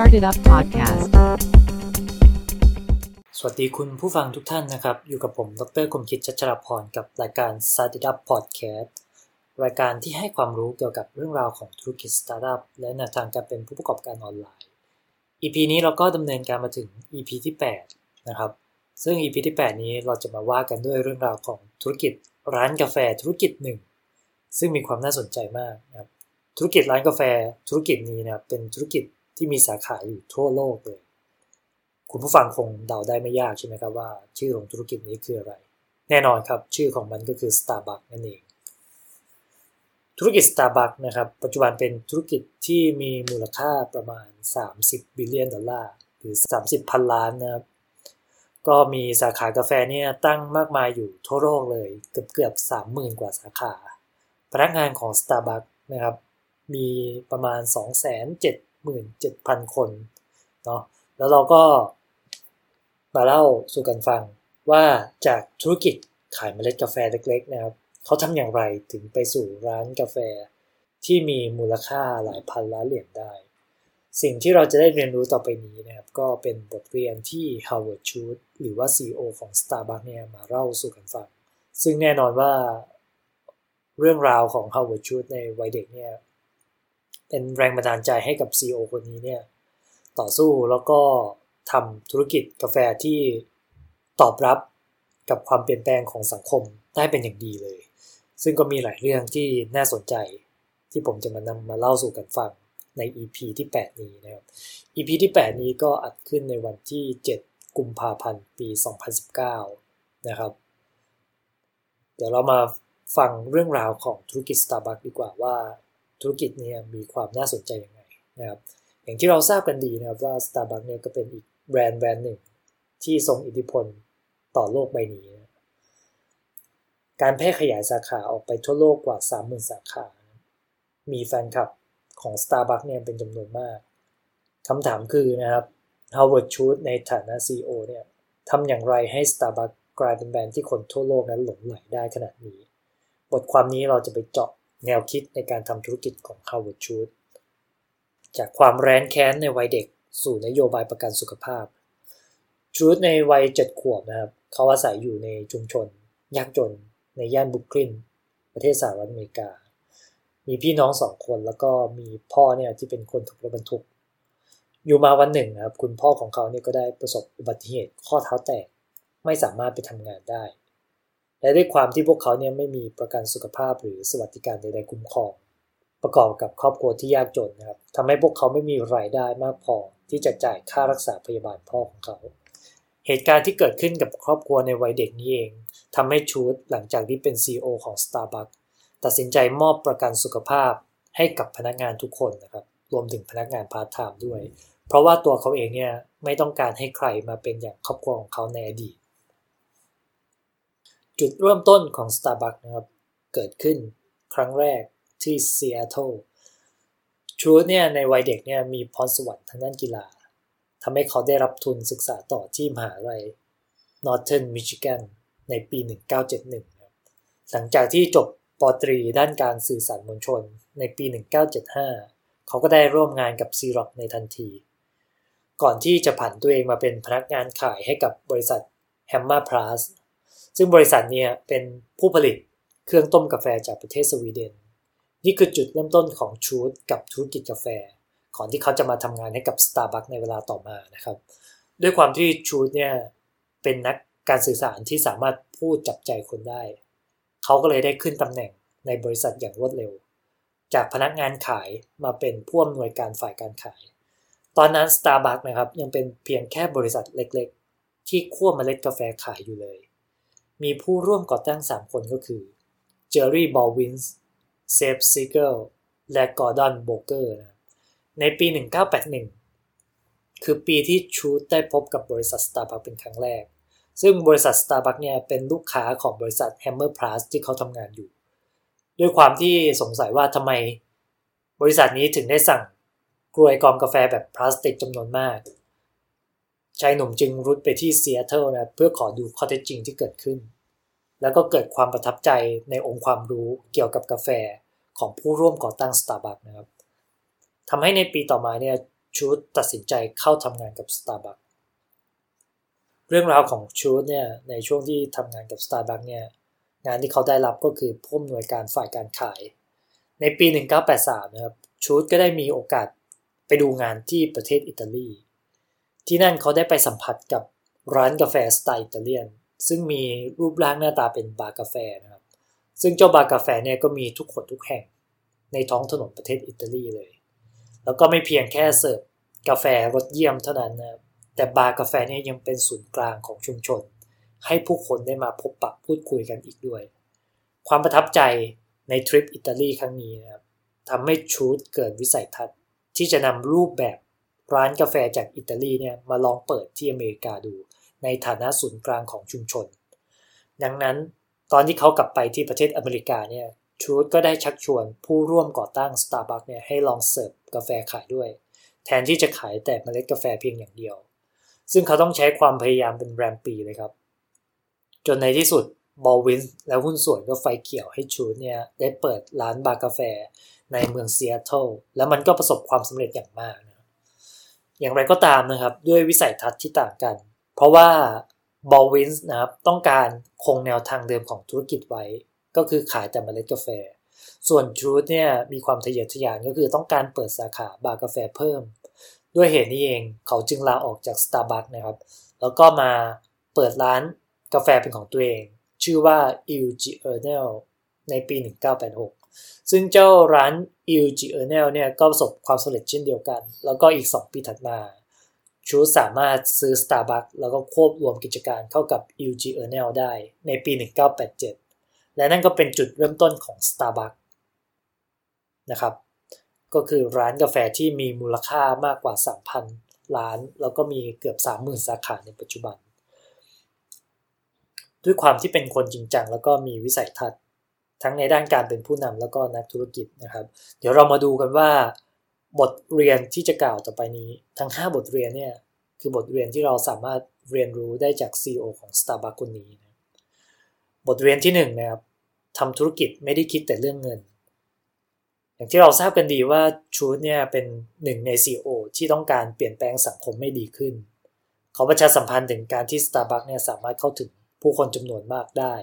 Started Up Podcast. สวัสดีคุณผู้ฟังทุกท่านนะครับ อยู่กับผม ดรคมคิดชัชรพร กับรายการ Started Up Podcast รายการที่ให้ความรู้เกี่ยวกับเรื่องราวของธุรกิจสตาร์ทอัพและแนวทางการเป็นผู้ประกอบการออนไลน์ EP นี้เราก็ดำเนินการมาถึง EP ที่ 8 นะครับ ซึ่ง EP ที่ 8 นี้เราจะมาว่ากันด้วยเรื่องราวของธุรกิจร้านกาแฟธุรกิจหนึ่ง ซึ่งมีความน่าสนใจมากนะครับธุรกิจร้านกาแฟธุรกิจนี้นะเป็นธุรกิจ ที่มีสาขาอยู่ทั่วโลกเลย คุณผู้ฟังคงเดาได้ไม่ยากใช่ไหมครับว่า ชื่อของธุรกิจนี้คืออะไร แน่นอนครับชื่อของมันก็คือ Starbucks นั่นเอง ธุรกิจ Starbucks นะครับปัจจุบันเป็นธุรกิจที่มีมูลค่าประมาณ 30 billion ดอลลาร์หรือ 30 พันล้านนะครับก็มีสาขากาแฟเนี่ยตั้งมากมายอยู่ทั่วโลกเลยเกือบเกือบ30,000กว่าสาขา พนักงานของ Starbucks นะครับมีประมาณ 277,000 คนเนาะแล้วเราก็มาเล่าสู่กันฟังว่าจากธุรกิจขายเมล็ดกาแฟเล็กๆนะครับเขาทำอย่างไรถึงไปสู่ร้านกาแฟที่มีมูลค่าหลายพันล้านเหรียญได้ สิ่งที่เราจะได้เรียนรู้ต่อไปนี้นะครับ ก็เป็นบทเรียนที่ Howard Schultz หรือว่า CEO ของ Starbucks เนี่ยมาเล่าสู่กันฟัง ซึ่งแน่นอนว่าเรื่องราวของ Howard Schultz ในวัยเด็กเนี่ย เป็นแรงบันดาลใจให้กับ CEO คนนี้เนี่ยต่อสู้แล้วก็ทำธุรกิจกาแฟที่ตอบรับกับความเปลี่ยนแปลงของสังคมได้เป็นอย่างดีเลย ซึ่งก็มีหลายเรื่องที่น่าสนใจที่ผมจะมานำมาเล่าสู่กันฟังใน EP ที่ 8 นี้นะครับ EP ที่ 8 นี้ก็อัดขึ้นในวันที่ 7 กุมภาพันธ์ ปี 2019 นะครับ เดี๋ยวเรามาฟังเรื่องราวของธุรกิจ Starbucks ดีกว่าว่า ธุรกิจนี้มีความน่าสนใจยังไงนะครับอย่างที่เราทราบกันดีนะครับว่า Starbucks เนี่ยก็เป็นอีกแบรนด์แบรนด์หนึ่ง ที่ทรงอิทธิพลต่อโลกใบนี้การแพร่ขยายสาขาออกไปทั่วโลกกว่า 30,000 สาขา มีแฟนคลับของ Starbucks เนี่ยเป็นจำนวนมากคำถามคือนะครับ Howard Schultz ในฐานะ CEO เนี่ยทำอย่างไรให้ Starbucks กลายเป็นแบรนด์ที่คนทั่วโลกนั้นหลงไหลได้ขนาดนี้ บทความนี้เราจะไปเจาะ แนวคิดในการทำธุรกิจของ Howard Schultz จากความแร้นแค้นในวัยเด็กสู่นโยบายประกันสุขภาพชูดในวัยเจ็ดขวบนะครับ เขาอาศัยอยู่ในชุมชน ยากจนในย่านบุคลิน ประเทศสหรัฐอเมริกา มีพี่น้องสองคนแล้วก็มีพ่อเนี่ยที่เป็นคนขับรถบรรทุก อยู่มาวันหนึ่งนะครับ คุณพ่อของเขาเนี่ยก็ได้ประสบอุบัติเหตุข้อเท้าแตกไม่สามารถไปทำงานได้ และด้วยความที่พวกเขาเนี่ยไม่มีประกันสุขภาพหรือสวัสดิการใดๆคุ้มครอง ประกอบกับครอบครัวที่ยากจนนะครับทำให้พวกเขาไม่มีรายได้มากพอที่จะจ่ายค่ารักษาพยาบาลพ่อของเขา เหตุการณ์ที่เกิดขึ้นกับครอบครัวในวัยเด็กนี้เองทำให้ Schultz หลังจากที่เป็น CEO ของ Starbucks ตัดสินใจมอบประกันสุขภาพให้กับพนักงานทุกคนนะครับรวมถึงพนักงานพาร์ทไทม์ด้วย เพราะว่าตัวเขาเองเนี่ยไม่ต้องการให้ใครมาเป็นอย่างครอบครัวของเขาในอดีต จุดเริ่มต้นของ Starbucks นะครับ เกิดขึ้นครั้งแรกที่ซีแอตเทิลชูเนี่ยในวัยเด็กเนี่ยมีพรสวรรค์ทางด้านกีฬาทำให้เขาได้รับทุนศึกษาต่อที่มหาลัย Northern Michigan ในปี 1971ครับหลังจากที่จบปตรีด้านการสื่อสารมวลชนในปี 1975 เขาก็ได้ร่วมงานกับซีร็อกในทันที ก่อนที่จะผันตัวเองมาเป็นพนักงานขายให้กับบริษัท h a m m e r p l a s ซึ่งบริษัทเนี่ยเป็นผู้ผลิตเครื่องต้มกาแฟจากประเทศสวีเดน นี่คือจุดเริ่มต้นของชูดกับธุรกิจกาแฟ ก่อนที่เขาจะมาทำงานให้กับ Starbucks ในเวลาต่อมานะครับ ด้วยความที่ Schultz เนี่ยเป็นนักการสื่อสารที่สามารถพูดจับใจคนได้ เขาก็เลยได้ขึ้นตำแหน่งในบริษัทอย่างรวดเร็ว จากพนักงานขายมาเป็นผู้อำนวยการฝ่ายการขาย ตอนนั้น Starbucks นะครับยังเป็นเพียงแค่บริษัทเล็กๆ ที่คั่วเมล็ดกาแฟขายอยู่เลย มีผู้ร่วมก่อตั้ง 3 คนก็คือ Jerry Baldwin Zev Siegl และ Gordon Bowker นะในปี 1981 คือปีที่ Schultz ได้พบกับบริษัท Starbucks เป็นครั้งแรก ซึ่งบริษัท Starbucks เนี่ยเป็นลูกค้าของบริษัท Hammarplast ที่เขาทำงานอยู่ ด้วยความที่สงสัยว่าทำไมบริษัทนี้ถึงได้สั่งกรวยกรองกาแฟแบบพลาสติกจำนวนมาก ชายหนุ่มจึงรุดไปที่ซีแอตเทิลนะเพื่อขอดูข้อเท็จจริงที่เกิดขึ้น แล้วก็เกิดความประทับใจในองค์ความรู้เกี่ยวกับกาแฟของผู้ร่วมก่อตั้ง Starbucks นะครับทำให้ในปีต่อมาเนี่ยชชูดตัดสินใจเข้าทำงานกับ Starbucks เรื่องราวของชูดเนี่ยในช่วงที่ทำงานกับ Starbucks เนี่ยงานที่เขาได้รับก็คือผู้อำนวยการฝ่ายการขาย ในปี 1983 นะครับชูดก็ได้มีโอกาสไปดูงานที่ประเทศอิตาลี ที่นั่นเขาได้ไปสัมผัสกับร้านกาแฟสไตล์อิตาเลียน ซึ่งมีรูปร่างหน้าตาเป็นบาร์กาแฟนะครับ ซึ่งเจ้าบาร์กาแฟเนี่ยก็มีทุกหนทุกแห่ง ในท้องถนนประเทศอิตาลีเลย แล้วก็ไม่เพียงแค่เสิร์ฟกาแฟรสเยี่ยมเท่านั้นนะแต่บาร์กาแฟเนี่ยยังเป็นศูนย์กลางของชุมชน ให้ผู้คนได้มาพบปะพูดคุยกันอีกด้วย ความประทับใจในทริปอิตาลีครั้งนี้นะครับทำให้ Schultz เกิดวิสัยทัศน์ที่จะนำรูปแบบ ร้านกาแฟจากอิตาลีเนี่ยมาลองเปิดที่อเมริกาดู ในฐานะศูนย์กลางของชุมชน ดังนั้นตอนที่เขากลับไปที่ประเทศอเมริกาเนี่ย Schultz ก็ได้ชักชวนผู้ร่วมก่อตั้ง Starbucks เนี่ยให้ลองเสิร์ฟกาแฟขายด้วย แทนที่จะขายแต่เมล็ดกาแฟเพียงอย่างเดียว ซึ่งเขาต้องใช้ความพยายามเป็นแรมปีเลยครับ จนในที่สุด Baldwin และหุ้นส่วนก็ไฟเขียวให้ Schultz เนี่ยได้เปิดร้านบาร์กาแฟในเมืองซีแอตเทิลแล้วมันก็ประสบความสำเร็จอย่างมาก อย่างไรก็ตามนะครับ ด้วยวิสัยทัศน์ที่ต่างกัน เพราะว่าบอลวินส์นะครับต้องการคงแนวทางเดิมของธุรกิจไว้ ก็คือขายแต่เมล็ดกาแฟ ส่วนชูดเนี่ยมีความทะเยอทะยานก็คือต้องการเปิดสาขาบาร์กาแฟเพิ่ม ด้วยเหตุนี้เองเขาจึงลาออกจาก Starbucks นะครับ แล้วก็มาเปิดร้านกาแฟเป็นของตัวเอง ชื่อว่า Il g i o r n a l ในปี 1986 ซึ่งเจ้าร้าน Il g i o r n a l เนี่ยก็ประสบความสำเร็จเช่นเดียวกัน แล้วก็อีก 2 ปีถัดมาชูสามารถซื้อ Starbucks แล้วก็ควบรวมกิจการเข้ากับ Il g i o r n a l ได้ในปี 1987 และนั่นก็เป็นจุดเริ่มต้นของ Starbucks นะครับ ก็คือร้านกาแฟที่มีมูลค่ามากกว่า 3,000 ล้าน แล้วก็มีเกือบ 30,000 สาขาในปัจจุบัน ด้วยความที่เป็นคนจริงจังแล้วก็มีวิสัยทัศน์ ทั้งในด้านการเป็นผู้นำแล้วก็นักธุรกิจนะครับ เดี๋ยวเรามาดูกันว่า บทเรียนที่จะกล่าวต่อไปนี้ ทั้ง 5 บทเรียนเนี่ยคือบทเรียนที่เราสามารถเรียนรู้ได้จาก CEO ของ Starbucks คนนี้นะบทเรียนที่1นนะครับทำธุรกิจไม่ได้คิดแต่เรื่องเงิน อย่างที่เราทราบกันดีว่าชูดเนี่ยเป็นหนึ่งใน CEO ที่ต้องการเปลี่ยนแปลงสังคมไม่ดีขึ้น เขาประชาสัมพันธ์ถึงการที่ Starbucks เนี่ยสามารถเข้าถึงผู้คนจำนวนมากได้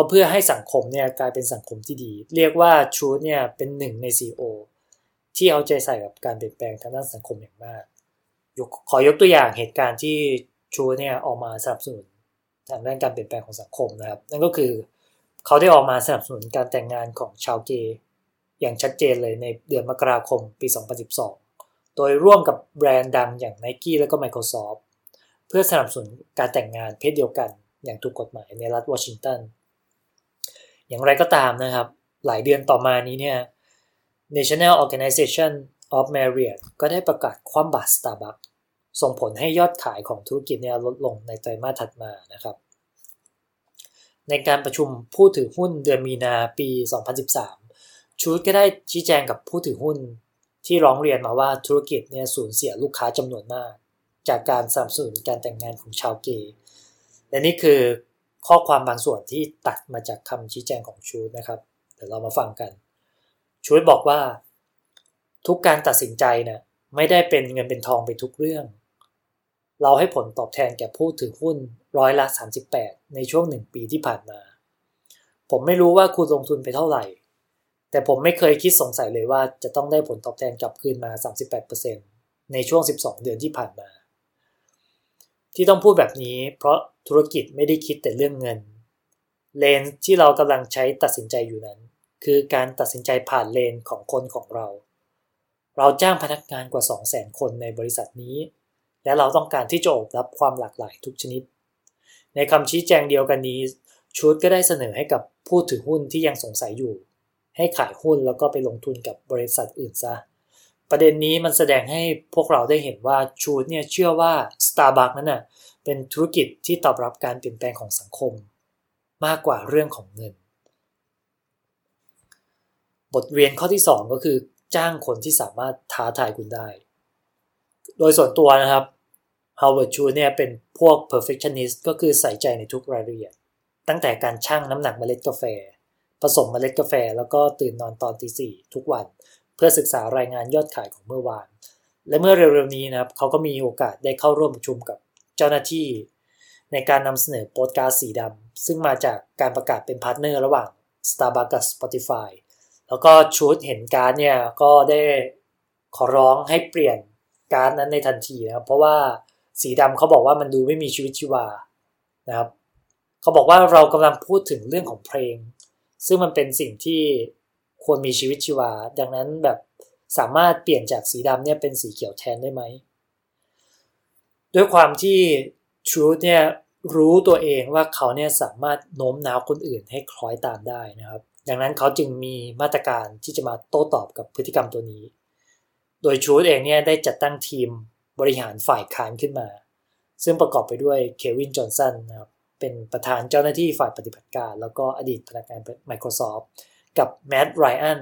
ก็เพื่อให้สังคมเนี่ยกลายเป็นสังคมที่ดี เรียกว่าชูดเนี่ยเป็นหนึ่งใน CEO ที่เอาใจใส่กับการเปลี่ยนแปลงทางด้านสังคมอย่างมากขอยกตัวอย่างเหตุการณ์ที่ชูเนี่ยออกมาสนับสนุนทางด้านการเปลี่ยนแปลงของสังคมนะครับ นั่นก็คือเขาได้ออกมาสนับสนุนการแต่งงานของชาวเกย์อย่างชัดเจนเลยในเดือนมกราคมปี 2012 โดยร่วมกับแบรนด์ดังอย่าง Nike และก็ Microsoft เพื่อสนับสนุนการแต่งงานเพศเดียวกันอย่างถูกกฎหมายในรัฐวอชิงตัน อย่างไรก็ตามนะครับ หลายเดือนต่อมานี้เนี่ย National Organization of Marriott ก็ได้ประกาศคว่ำบาตร Starbucks ส่งผลให้ยอดขายของธุรกิจเนี่ยลดลงในไตรมาสถัดมานะครับ ในการประชุมผู้ถือหุ้นเดือนมีนาปี 2013 ชูดก็ได้ชี้แจงกับผู้ถือหุ้นที่ร้องเรียนมาว่าธุรกิจเนี่ยสูญเสียลูกค้าจำนวนมาก จากการสนับสนุนการแต่งงานของชาวเกย์และนี่คือ ข้อความบางส่วนที่ตัดมาจากคำชี้แจงของชูดนะครับเดี๋ยวเรามาฟังกันชูดบอกว่า ทุกการตัดสินใจเนี่ยไม่ได้เป็นเงินเป็นทองไปทุกเรื่อง เราให้ผลตอบแทนแก่ผู้ถือหุ้นร้อยละ 38 ในช่วงหนึ่งปีที่ผ่านมา ผมไม่รู้ว่าคุณลงทุนไปเท่าไหร่ แต่ผมไม่เคยคิดสงสัยเลยว่าจะต้องได้ผลตอบแทนกลับคืนมา 38%ในช่วง 12 เดือนที่ผ่านมา ที่ต้องพูดแบบนี้ เพราะธุรกิจไม่ได้คิดแต่เรื่องเงิน เลนที่เรากำลังใช้ตัดสินใจอยู่นั้น คือการตัดสินใจผ่านเลนของคนของเรา เราจ้างพนักงานกว่า 200,000 คนในบริษัทนี้ และเราต้องการที่จะอบรับความหลากหลายทุกชนิด ในคำชี้แจงเดียวกันนี้ ชูดก็ได้เสนอให้กับผู้ถือหุ้นที่ยังสงสัยอยู่ ให้ขายหุ้นแล้วก็ไปลงทุนกับบริษัทอื่นซะ ประเด็นนี้มันแสดงให้พวกเราได้เห็นว่าชูดเนี่ยเชื่อว่า Starbucks นั้นน่ะเป็นธุรกิจที่ตอบรับการเปลี่ยนแปลงของสังคม มากกว่าเรื่องของเงิน บทเรียนข้อที่ 2 ก็คือ จ้างคนที่สามารถท้าทายคุณได้ โดยส่วนตัวนะครับ Howard Schultz เนี่ยเป็นพวก perfectionist ก็คือใส่ใจในทุกรายละเอียด ตั้งแต่การชั่งน้ำหนักเมล็ดกาแฟ ผสมเมล็ดกาแฟ แล้วก็ตื่นนอนตอนตีสี่ทุกวัน เพื่อศึกษารายงานยอดขายของเมื่อวาน และเมื่อเร็วๆนี้นะครับเขาก็มีโอกาสได้เข้าร่วมประชุมกับเจ้าหน้าที่ ในการนำเสนอโปสการ์ดสีดำซึ่งมาจากการประกาศเป็น partner ระหว่าง Starbucks กับ Spotify แล้วก็ Schultz เห็นการ์ดเนี่ยก็ได้ขอร้องให้เปลี่ยนการ์ดนั้นในทันทีนะครับเพราะว่าสีดำเขาบอกว่ามันดูไม่มีชีวิตชีวานะครับเขาบอกว่าเรากำลังพูดถึงเรื่องของเพลง ซึ่งมันเป็นสิ่งที่ ควรมีชีวิตชีวา ดังนั้นแบบสามารถเปลี่ยนจากสีดำเนี่ยเป็นสีเขียวแทนได้ไหม ด้วยความที่ Truth เนี่ยรู้ตัวเองว่าเขาเนี่ยสามารถโน้มน้าวคนอื่นให้คล้อยตามได้นะครับ ดังนั้นเขาจึงมีมาตรการที่จะมาโต้ตอบกับพฤติกรรมตัวนี้ โดย Truth เองเนี่ยได้จัดตั้งทีมบริหารฝ่ายค้านขึ้นมา ซึ่งประกอบไปด้วยเควินจอห์นสันนะครับเป็นประธานเจ้าหน้าที่ฝ่ายปฏิบัติการ แล้วก็อดีตพนักงาน Microsoft กับแมดไรอัน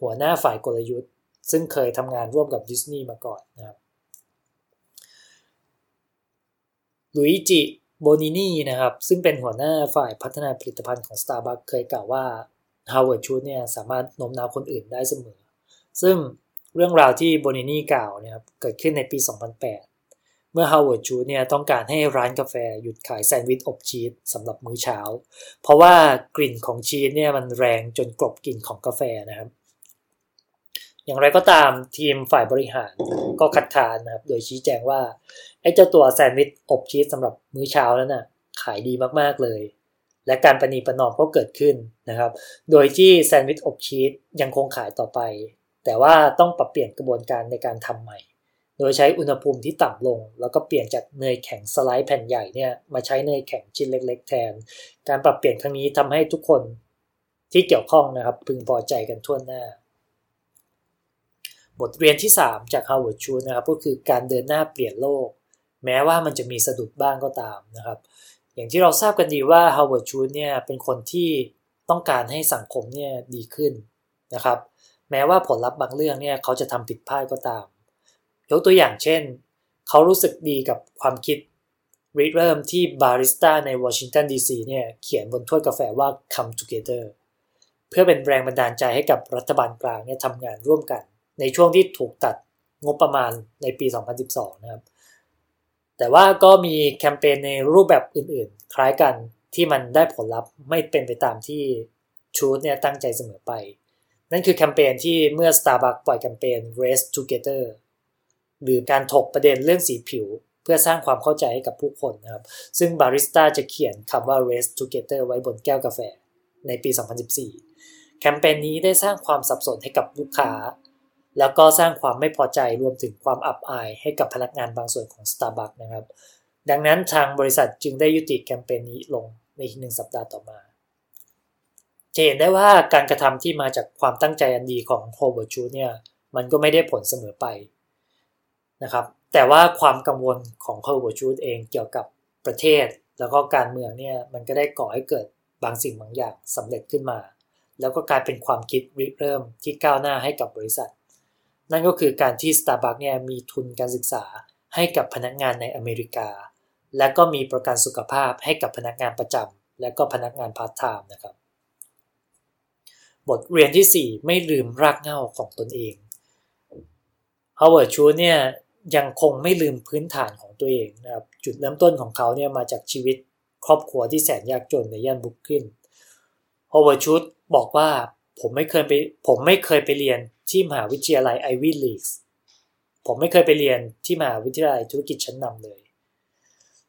หัวหน้าฝ่ายกลยุทธ์ ซึ่งเคยทำงานร่วมกับดิสนีย์มาก่อนนะครับลุยจิโบนินีนะครับ ซึ่งเป็นหัวหน้าฝ่ายพัฒนาผลิตภัณฑ์ของ Starbucks เคยกล่าวว่า Howard Schultz เนี่ยสามารถโน้มน้าวคนอื่นได้เสมอ ซึ่งเรื่องราวที่โบนินีกล่าวเนี่ยเกิดขึ้นในปี 2008 เมื่อ Howard Schultz เนี่ยต้องการให้ร้านกาแฟหยุดขายแซนด์วิชอบชีสสำหรับมื้อเช้า เพราะว่ากลิ่นของชีสเนี่ยมันแรงจนกลบกลิ่นของกาแฟนะครับ อย่างไรก็ตามทีมฝ่ายบริหารก็คัดค้านนะครับ โดยชี้แจงว่า ไอ้เจ้าตัวแซนด์วิชอบชีสสำหรับมื้อเช้านั้นน่ะขายดีมากๆเลย และการประนีประนอมก็เกิดขึ้นนะครับ โดยที่แซนด์วิชอบชีสยังคงขายต่อไป แต่ว่าต้องปรับเปลี่ยนกระบวนการในการทำใหม่ โดยใช้อุณหภูมิที่ต่ำลง แล้วก็เปลี่ยนจากเนยแข็งสไลด์แผ่นใหญ่เนี่ยมาใช้เนยแข็งชิ้นเล็ก ๆ แทน การปรับเปลี่ยนครั้งนี้ทำให้ทุกคนที่เกี่ยวข้องนะครับพึงพอใจกันทั่วหน้า บทเรียนที่ 3 จาก Howard Schultz นะครับก็คือการเดินหน้าเปลี่ยนโลก แม้ว่ามันจะมีสะดุดบ้างก็ตามนะครับ อย่างที่เราทราบกันดีว่า Howard Schultz เนี่ยเป็นคนที่ต้องการให้สังคมเนี่ยดีขึ้นนะครับ แม้ว่าผลลัพธ์บางเรื่องเนี่ยเขาจะทำผิดพลาดก็ตาม ยกตัวอย่างเช่น เขารู้สึกดีกับความคิดริเริ่มที่บาริสต้าในวอชิงตันดีซีเนี่ยเขียนบนถ้วยกาแฟว่า come together เพื่อเป็นแรงบันดาลใจให้กับรัฐบาลกลางเนี่ยทำงานร่วมกัน ในช่วงที่ถูกตัดงบประมาณในปี 2012 นะครับ แต่ว่าก็มีแคมเปญในรูปแบบอื่นๆ คล้ายกันที่มันได้ผลลัพธ์ไม่เป็นไปตามที่ชูดเนี่ยตั้งใจเสมอไป นั่นคือแคมเปญที่เมื่อ Starbucks ปล่อยแคมเปญ Race Together หรือการถกประเด็นเรื่องสีผิว เพื่อสร้างความเข้าใจให้กับผู้คนนะครับ ซึ่งบาริสต้าจะเขียนคำว่า Race Together ไว้บนแก้วกาแฟ ในปี 2014 แคมเปญนี้ได้สร้างความสับสนให้กับลูกค้า แล้วก็สร้างความไม่พอใจรวมถึงความอับอายให้กับพนักงานบางส่วนของ Starbucks นะครับ ดังนั้นทางบริษัทจึงได้ยุติแคมเปญนี้ลงในหนึ่งสัปดาห์ต่อมาจะเห็นได้ว่าการกระทำที่มาจากความตั้งใจอันดีของ Howard Schultz เนี่ยมันก็ไม่ได้ผลเสมอไป นะครับ แต่ว่าความกังวลของ Howard Schultz เองเกี่ยวกับประเทศ แล้วก็การเมืองเนี่ยมันก็ได้ก่อให้เกิดบางสิ่งบางอย่างสำเร็จขึ้นมา แล้วก็กลายเป็นความคิดริเริ่มที่ก้าวหน้าให้กับบริษัท นั่นก็คือการที่ Starbucks เนี่ยมีทุนการศึกษาให้กับพนักงานในอเมริกา และก็มีประกันสุขภาพให้กับพนักงานประจำและก็พนักงานพาร์ทไทม์นะครับบทเรียนที่ 4 ไม่ลืมรากเหง้าของตนเอง Howard Schultz เนี่ย ยังคงไม่ลืมพื้นฐานของตัวเองนะครับจุดเริ่มต้นของเขาเนี่ยมาจากชีวิตครอบครัวที่แสนยากจนในย่านบรุกลิน Howard Schultz บอกว่าผมไม่เคยไปผมไม่เคยไปเรียนที่มหาวิทยาลัยไอวี่ลีกส์ผมไม่เคยไปเรียนที่มหาวิทยาลัยธุรกิจชั้นนำเลย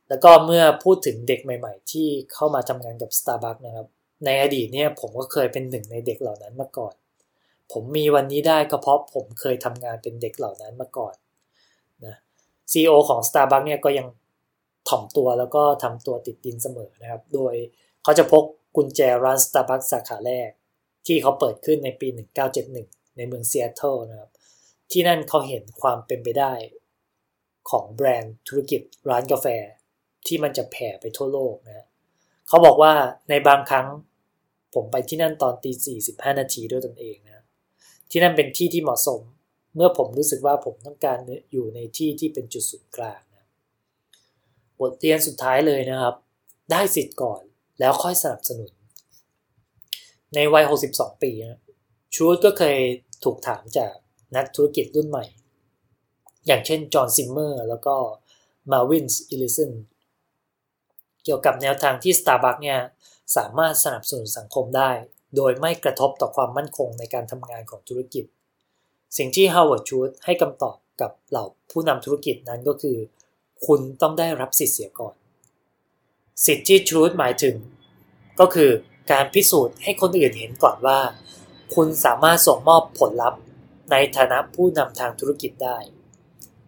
แล้วก็เมื่อพูดถึงเด็กใหม่ ๆ ที่เข้ามาทำงานกับ Starbucks นะครับ ในอดีตเนี่ยผมก็เคยเป็นหนึ่งในเด็กเหล่านั้นมาก่อน ผมมีวันนี้ได้ก็เพราะผมเคยทำงานเป็นเด็กเหล่านั้นมาก่อน CEO ของ Starbucks เนี่ยก็ยังถ่อมตัวแล้วก็ทำตัวติดดินเสมอนะครับ โดยเขาจะพกกุญแจร้าน Starbucks สาขาแรก ที่เขาเปิดขึ้นในปี 1971 ในเมืองซีแอตเทิลนะครับ ที่นั่นเขาเห็นความเป็นไปได้ของแบรนด์ธุรกิจร้านกาแฟที่มันจะแผ่ไปทั่วโลกนะเขาบอกว่าในบางครั้งผมไปที่นั่นตอนตีสี่สิบห้านาทีด้วยตนเองนะ ที่นั่นเป็นที่ที่เหมาะสม เมื่อผมรู้สึกว่าผมต้องการอยู่ในที่ที่เป็นจุดศูนย์กลางนะบทเรียนสุดท้ายเลยนะครับ ได้สิทธิ์ก่อนแล้วค่อยสนับสนุน ในวัย 62 ปีนะชูดก็เคยถูกถามจากนักธุรกิจรุ่นใหม่ อย่างเช่น จอห์นซิมเมอร์ แล้วก็Marvin Ellison เกี่ยวกับแนวทางที่ Starbucks เนี่ยสามารถสนับสนุนสังคมได้ โดยไม่กระทบต่อความมั่นคงในการทำงานของธุรกิจ สิ่งที่ Howard Schultz ให้คำตอบกับเหล่าผู้นำธุรกิจนั้นก็คือ คุณต้องได้รับสิทธิ์เสียก่อน สิทธิ์ที่ Schultz หมายถึง ก็คือการพิสูจน์ให้คนอื่นเห็นก่อนว่า คุณสามารถส่งมอบผลลัพธ์ในฐานะผู้นำทางธุรกิจได้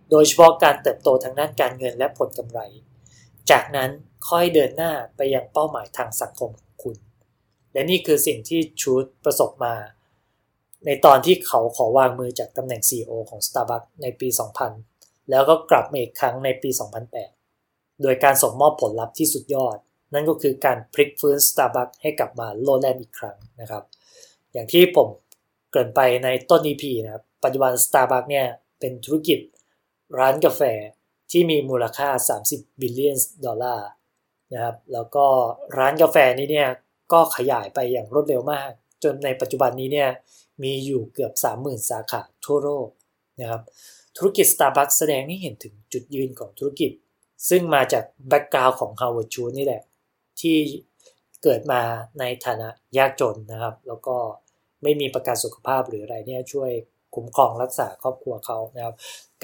โดยเฉพาะการเติบโตทางด้านการเงินและผลกำไร จากนั้นค่อยเดินหน้าไปยังเป้าหมายทางสังคมของคุณ และนี่คือสิ่งที่ชูดประสบมา ในตอนที่เขาขอวางมือจากตำแหน่ง CEO ของ Starbucks ในปี 2000 แล้วก็กลับมาอีกครั้งในปี 2008 โดยการส่งมอบผลลัพธ์ที่สุดยอด นั่นก็คือการพลิกฟื้น Starbucks ให้กลับมาโลดแล่นอีกครั้งนะครับ อย่างที่ผมเกริ่นไปในต้น EP นะครับ ปัจจุบัน Starbucks เนี่ยเป็นธุรกิจร้านกาแฟที่มีมูลค่า 30 billion ดอลลาร์นะครับ แล้วก็ร้านกาแฟนี้เนี่ยก็ขยายไปอย่างรวดเร็วมาก จนในปัจจุบันนี้เนี่ยมีอยู่เกือบ 30,000 สาขาทั่วโลกนะครับธุรกิจ Starbucks แสดงให้เห็นถึงจุดยืนของธุรกิจ ซึ่งมาจาก background ของ Howard Schultz นี่แหละ ที่เกิดมาในฐานะยากจนนะครับ แล้วก็ไม่มีประกันสุขภาพหรืออะไรเนี่ยช่วยคุ้มครองรักษาครอบครัวเขานะครับ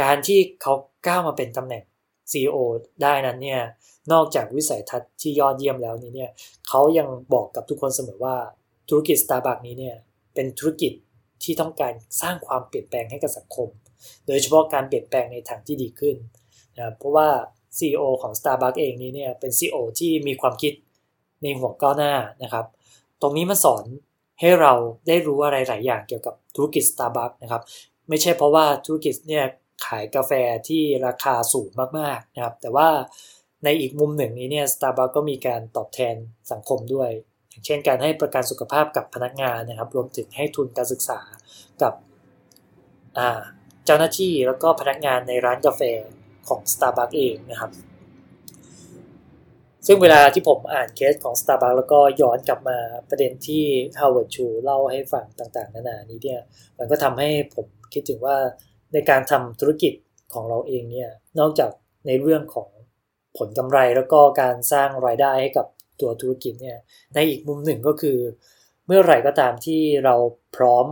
การที่เขาก้าวมาเป็นตำแหน่ง CEO ได้นั้นเนี่ยนอกจากวิสัยทัศน์ที่ยอดเยี่ยมแล้วนี้เนี่ยเขายังบอกกับทุกคนเสมอว่า ธุรกิจ Starbucks นี้เนี่ยเป็นธุรกิจที่ต้องการสร้างความเปลี่ยนแปลงให้กับสังคม โดยเฉพาะการเปลี่ยนแปลงในทางที่ดีขึ้นนะเพราะว่า CEO ของ Starbucks เองนี้เนี่ยเป็น CEO ที่มีความคิดในหัวก้าวหน้านะครับ ตรงนี้มันสอนให้เราได้รู้อะไรหลายอย่างเกี่ยวกับธุรกิจ Starbucks นะครับ ไม่ใช่เพราะว่าธุรกิจเนี่ยขายกาแฟที่ราคาสูงมากๆนะครับ แต่ว่าในอีกมุมหนึ่งนี้เนี่ย Starbucks ก็มีการตอบแทนสังคมด้วย อย่างเช่นการให้ประกันสุขภาพกับพนักงานนะครับ รวมถึงให้ทุนการศึกษากับเจ้าหน้าที่แล้วก็พนักงานในร้านกาแฟของ Starbucks เองนะครับ ซึ่งเวลาที่ผมอ่านเคสของ Starbucks แล้วก็ย้อนกลับมาประเด็นที่ Howard Chu เล่าให้ฟังต่างๆ นานานี้เนี่ยมันก็ทำให้ผมคิดถึงว่าในการทำธุรกิจของเราเองเนี่ยนอกจากในเรื่องของผลกำไรแล้วก็การสร้างรายได้ให้กับ ตัวธุรกิจเนี่ยในอีกมุมหนึ่งก็คือ เมื่อไหร่ก็ตามที่เราพร้อม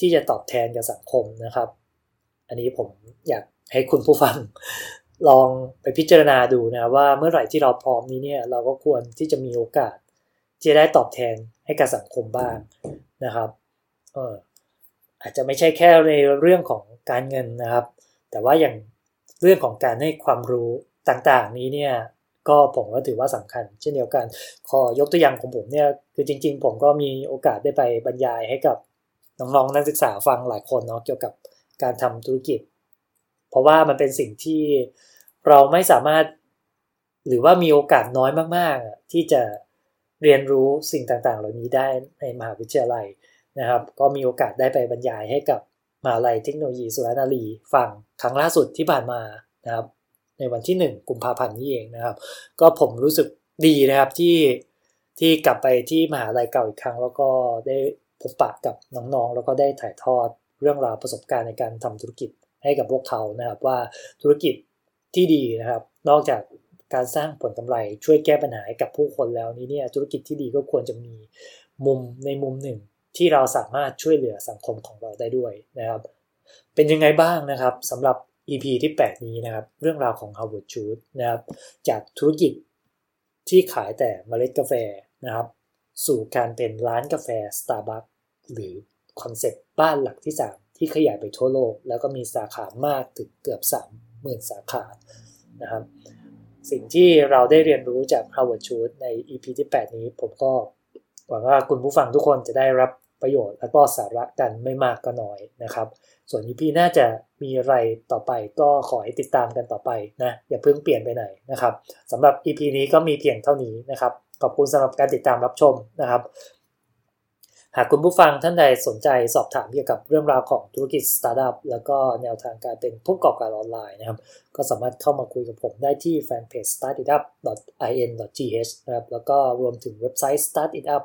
ที่จะตอบแทนกับสังคมนะครับ อันนี้ผมอยากให้คุณผู้ฟังลองไปพิจารณาดูนะว่าเมื่อไหร่ที่เราพร้อมนี้เนี่ยเราก็ควรที่จะมีโอกาส ที่จะได้ตอบแทนให้กับสังคมบ้างนะครับเอออาจจะไม่ใช่แค่ในเรื่องของการเงินนะครับ แต่ว่าอย่างเรื่องของการให้ความรู้ต่างๆนี้เนี่ย ก็ผมก็ถือว่าสำคัญ เช่นเดียวกัน ขอยกตัวอย่างของผมเนี่ยคือจริง ๆ ผมก็มีโอกาสได้ไปบรรยายให้กับน้องๆนักศึกษาฟังหลายคนเนาะเกี่ยวกับการทำธุรกิจ เพราะว่ามันเป็นสิ่งที่เราไม่สามารถ หรือว่ามีโอกาสน้อยมากๆ ที่จะเรียนรู้สิ่งต่างๆ เหล่านี้ได้ในมหาวิทยาลัยนะครับ ก็มีโอกาสได้ไปบรรยายให้กับมหาลัยเทคโนโลยีสุรนารีฟังครั้งล่าสุดที่ผ่านมานะครับ ในวันที่ 1 กุมภาพันธ์นี้เองนะครับ ก็ผมรู้สึกดีนะครับที่ที่กลับไปที่มหาลัยเก่าอีกครั้ง แล้วก็ได้พบปะกับน้องๆ แล้วก็ได้ถ่ายทอดเรื่องราวประสบการณ์ในการทำธุรกิจให้กับพวกเขานะครับ ว่าธุรกิจที่ดีนะครับ นอกจากการสร้างผลกำไรช่วยแก้ปัญหาให้กับผู้คนแล้วนี้เนี่ยธุรกิจที่ดีก็ควรจะมีมุมในมุมหนึ่ง ที่เราสามารถช่วยเหลือสังคมของเราได้ด้วยนะครับ เป็นยังไงบ้างนะครับสำหรับ EP ที่ 8 นี้นะครับ เรื่องราวของ Howard Schultz นะครับ จากธุรกิจที่ขายแต่เมล็ดกาแฟนะครับ สู่การเป็นร้านกาแฟ Starbucks หรือคอนเซ็ปต์บ้านหลักที่ 3 ที่ขยายไปทั่วโลก แล้วก็มีสาขามากถึงเกือบ 30,000 สาขานะครับ สิ่งที่เราได้เรียนรู้จาก Howard Schultz ใน EP ที่ 8 นี้ผมก็หวังว่าคุณผู้ฟังทุกคนจะได้รับ ประโยชน์ และก็สาระกันไม่มากก็น้อยนะครับ ส่วน EP น่าจะมีอะไรต่อไปก็ขอให้ติดตามกันต่อไปนะอย่าเพิ่งเปลี่ยนไปไหนนะครับสำหรับ EP นี้ก็มีเพียงเท่านี้นะครับ ขอบคุณสำหรับการติดตามรับชมนะครับ หากคุณผู้ฟังท่านใดสนใจสอบถามเกี่ยวกับเรื่องราวของธุรกิจสตาร์ทอัพแล้วก็แนวทางการเป็นผู้ประกอบการออนไลน์นะครับ ก็สามารถเข้ามาคุยกับผมได้ที่แฟนเพจ startitup.in.th นะครับแล้วก็รวมถึงเว็บไซต์ startitup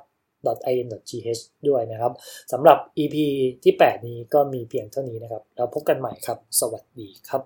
.in.th ด้วยนะครับสำหรับ EP ที่ 8 นี้ก็มีเพียงเท่านี้นะครับ แล้วพบกันใหม่ครับ สวัสดีครับ